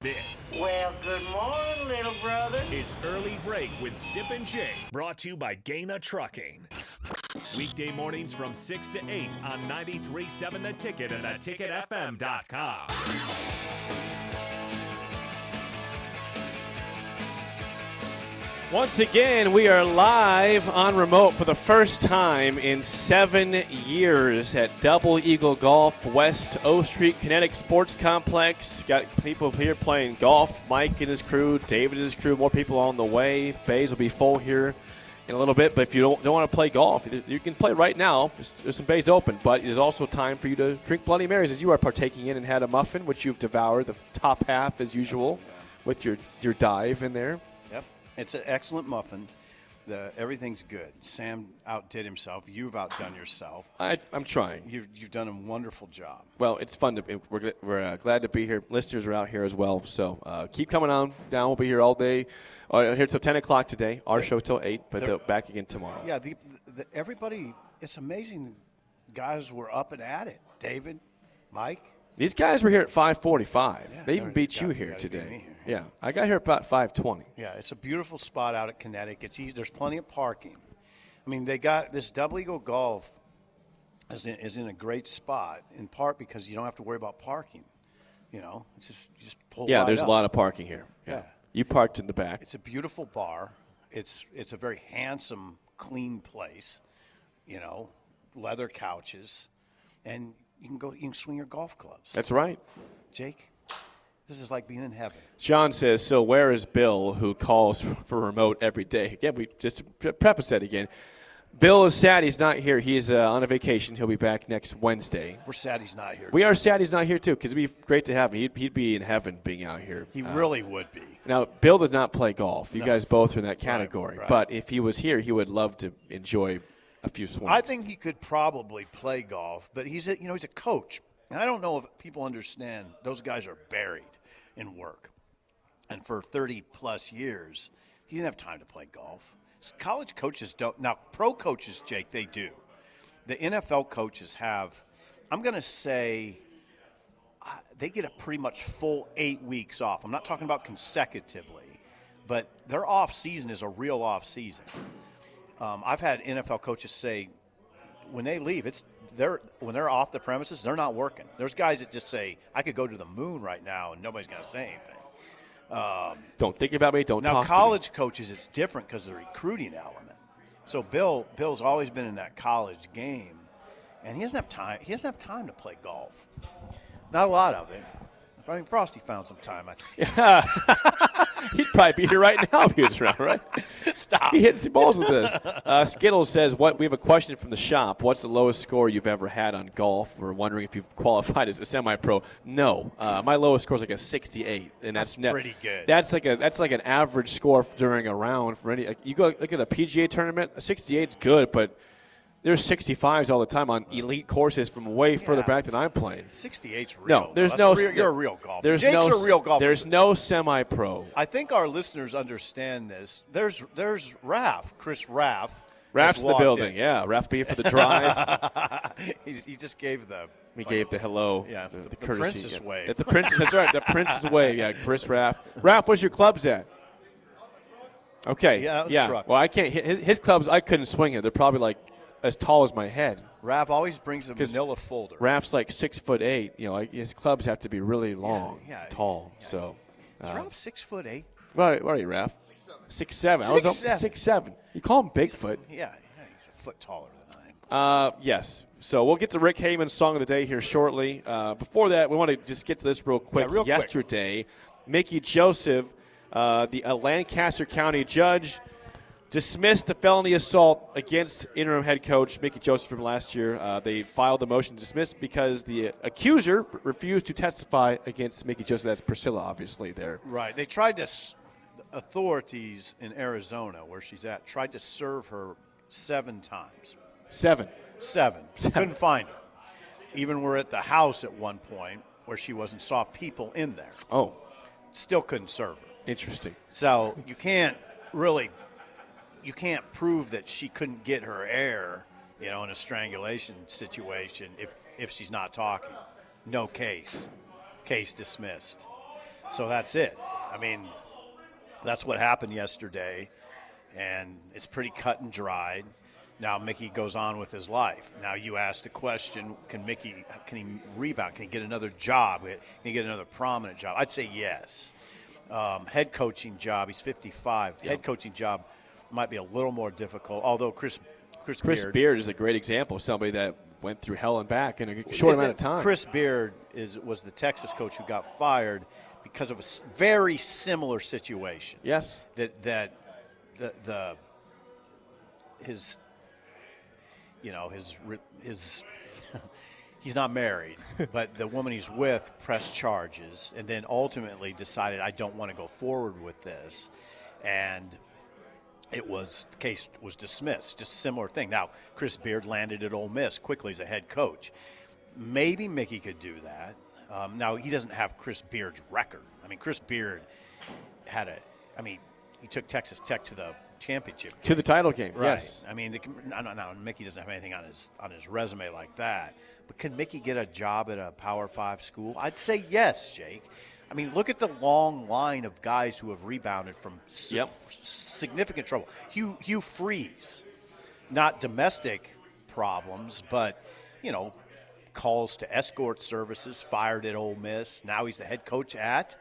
This Well, good morning, little brother. is Early Break with Zip and Jay, brought to you by GANA Trucking. Weekday mornings from 6 to 8 on 93.7 The Ticket and theticketfm.com. Once again, we are live on remote for the first time in seven years at Double Eagle Golf, West O Street Kinetic Sports Complex. Got people here playing golf. Mike and his crew, David and his crew, more people on the way. Bays will be full here in a little bit, but if you don't, don't want to play golf, you can play right now. There's, there's some bays open, but there's also time for you to drink Bloody Marys as you are partaking in and had a muffin, which you've devoured, the top half as usual, with your, your dive in there. It's an excellent muffin. The, everything's good. Sam outdid himself. You've outdone yourself. I, I'm trying. You've, you've done a wonderful job. Well, it's fun to be. We're, we're uh, glad to be here. Listeners are out here as well. So uh, keep coming on down. We'll be here all day. Uh, here till 10 o'clock today. Our show till 8, but back again tomorrow. Yeah, the, the, everybody, it's amazing. Guys were up and at it. David, Mike. These guys were here at 545. Yeah, they even beat you got- here today. here. Yeah, I got here about 520. Yeah, it's a beautiful spot out at Kinetic. It's easy. There's plenty of parking. I mean, they got this Double Eagle Golf is in, is in a great spot in part because you don't have to worry about parking. You know, it's just you just pull. Yeah, there's up. a lot of parking here. Yeah. Yeah. You parked in the back. It's a beautiful bar. It's it's a very handsome, clean place. You know, leather couches, and you can go. You can swing your golf clubs. That's right. Jake, this is like being in heaven. John says, so where is Bill who calls for remote every day? Again, we just preface that again. Bill is sad he's not here. He's uh, on a vacation. He'll be back next Wednesday. We're sad he's not here. We are sad he's not here too, because it'd be great to have him. He'd, he'd be in heaven being out here. He Uh, really would be. now, Bill does not play golf. You guys both are in that category. right. But if he was here, he would love to enjoy a few swings. I think he could probably play golf, but he's a, you know he's a coach, and I don't know if people understand those guys are buried in work, and for thirty plus years, he didn't have time to play golf. College coaches don't now. Pro coaches, Jake, they do. The NFL coaches have. I'm going to say uh, they get a pretty much full eight weeks off. I'm not talking about consecutively, but their off season is a real off season. Um, I've had NFL coaches say when they leave, it's they're when they're off the premises, they're not working. There's guys that just say, "I could go to the moon right now, and nobody's going to say anything." Don't think about me. Don't Now, college coaches, it's different because of the recruiting element. So Bill, Bill's always been in that college game, and he doesn't have time. He doesn't have time to play golf. Not a lot of it. I mean, Frosty found some time. I think. He'd probably be here right now if he was around, right? Stop. He hits the balls with this. Uh, Skittles says, "What we have a question from the shop. What's the lowest score you've ever had on golf? We're wondering if you've qualified as a semi-pro. No, uh, my lowest score is like a 68, and that's, That's ne- pretty good. That's like a that's like an average score during a round for any. Like you go look at a PGA tournament. A 68 is good, but there's 65s all the time on elite courses from way further back than I'm playing. 68's real. No, there's no. Real, you're a real golfer. There's Jake's no. a real golfer. There's no semi-pro. I think our listeners understand this. There's there's Raph, Chris Raff. In the building. in. Yeah, be here for the drive. he, he just gave the. We gave the hello, Yeah, the, the the courtesy. princess yeah. wave. The princess, that's right, the princess wave. Yeah, Chris Raff. Raff, where's your clubs at? Okay. Yeah, the yeah. truck. Well, I can't. hit- His, his clubs, I couldn't swing it. They're probably like as tall as my head. Raff always brings a 'Cause manila folder. Raff's like six foot eight. You know, like his clubs have to be really long, yeah, tall. yeah. So, Is Raff six foot eight? what, what are you, Raff? Six seven. Six seven. I was up- seven. six seven. You call him Bigfoot? Yeah, yeah, he's a foot taller than I am. Uh, yes. So we'll get to Rick Heyman's song of the day here shortly. Uh, before that, we want to just get to this real quick. Yeah, real quick. Yesterday, Mickey Joseph, uh, the uh, Lancaster County judge, dismissed the felony assault against interim head coach Mickey Joseph from last year. Uh, they filed the motion to dismiss because the accuser refused to testify against Mickey Joseph. That's Priscilla, obviously, there. Right. They tried to. Authorities in Arizona, where she's at, tried to serve her seven times. Seven. Seven. Couldn't find her. Even were at the house at one point where she wasn't saw people in there. Oh, Still couldn't serve her. interesting. So you can't really, you can't prove that she couldn't get her air, you know, in a strangulation situation if if she's not talking. No case, case dismissed. So that's it. I mean, that's what happened yesterday, and it's pretty cut and dried. Now Mickey goes on with his life. Now you ask the question: Can Mickey can he rebound? Can he get another job? Can he get another prominent job? I'd say yes. Um, head coaching job. He's 55. Head coaching job might be a little more difficult. Although Chris Chris, Chris Beard, Beard is a great example of somebody that went through hell and back in a short amount of time. Chris Beard is was the Texas coach who got fired because of a very similar situation. yes. That that the the his you know his his he's not married, but the woman he's with pressed charges and then ultimately decided I don't want to go forward with this, and it was the case was dismissed. Just a similar thing. Now Chris Beard landed at Ole Miss quickly as a head coach. Maybe Mickey could do that. Um, now he doesn't have Chris Beard's record. I mean, Chris Beard had a. I mean, he took Texas Tech to the championship. To the title game. Right. Yes. I mean, the, no, no, no. Mickey doesn't have anything on his on his resume like that. But can Mickey get a job at a Power Five school? I'd say yes, Jake. I mean, look at the long line of guys who have rebounded from Yep. Significant trouble. Hugh Hugh Freeze, not domestic problems, but you know, calls to escort services, fired at Ole Miss. Now he's the head coach at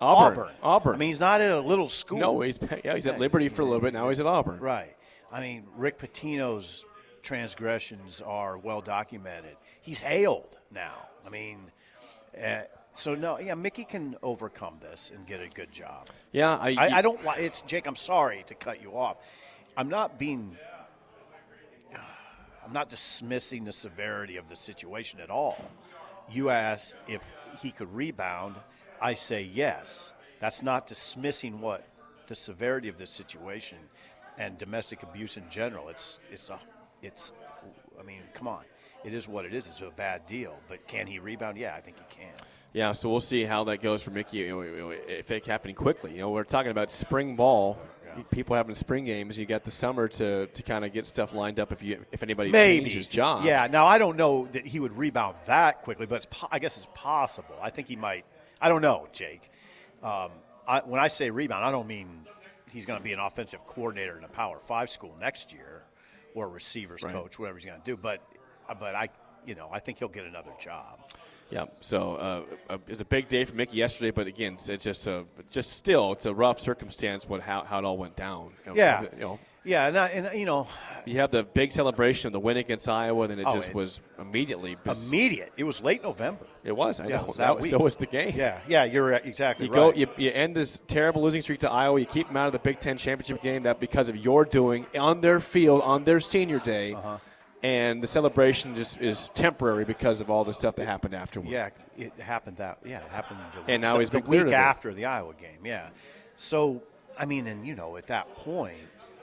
Auburn. Auburn. Auburn. I mean, he's not at a little school. no, he's yeah, he's at Liberty for a little bit. Now he's at Auburn. Right. I mean, Rick Pitino's transgressions are well documented. He's hailed now. I mean, uh, so no, yeah, Mickey can overcome this and get a good job. Yeah, I, I, I don't like it's Jake. I'm sorry to cut you off. I'm not being. I'm not dismissing the severity of the situation at all. You asked if he could rebound. I say yes. That's not dismissing what the severity of this situation and domestic abuse in general. It's it's a it's. I mean, come on. It is what it is. It's a bad deal. But can he rebound? Yeah, I think he can. Yeah, so we'll see how that goes for Mickey. You know, if it's happening quickly, you know, we're talking about spring ball. People having spring games. You got the summer to, to kind of get stuff lined up if you if anybody Maybe changes jobs. Yeah. Now I don't know that he would rebound that quickly, but it's po- I guess it's possible. I think he might. I don't know, Jake. Um, I, when I say rebound, I don't mean he's going to be an offensive coordinator in a Power Five school next year, or a receivers Right. coach, whatever he's going to do. But but I you know I think he'll get another job. Yeah, so uh, uh, it's a big day for Mickey yesterday, but again, it's, just a just still it's a rough circumstance what how, how it all went down. You know, Yeah. you know, Yeah, and, I, and you know you have the big celebration of the win against Iowa, then it Oh, just it- was immediately. bis- immediate. It was late November. it was. I Yeah, know. was that that was, so was the game. Yeah, yeah, you're exactly You right. go, you, you end this terrible losing streak to Iowa. You keep them out of the Big Ten championship game. That because of your doing on their field on their senior day, Uh-huh. And the celebration just is temporary because of all the stuff that happened afterward. Yeah, it happened that. Yeah, it happened. The, And now the, he's the week after the Iowa game. Yeah. So I mean, and you know, at that point,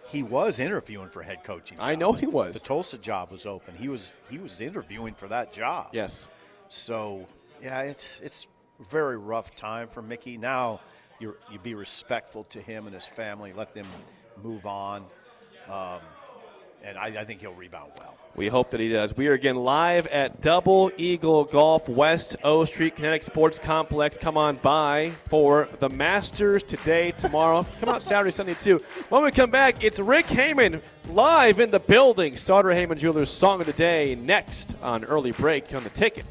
he was interviewing for head coaching. I know he was. The Tulsa job was open. He was he was interviewing for that job. Yes. So yeah, it's it's very rough time for Mickey. Now you you be respectful to him and his family. Let them move on. Um, and I, I think he'll rebound well. We hope that he does. We are again live at Double Eagle Golf West O Street Kinetic Sports Complex. Come on by for the Masters today, tomorrow. come out Saturday, Sunday too. When we come back, it's Rick Heyman live in the building. Starter Heyman Jewelers Song of the Day next on early break on the ticket.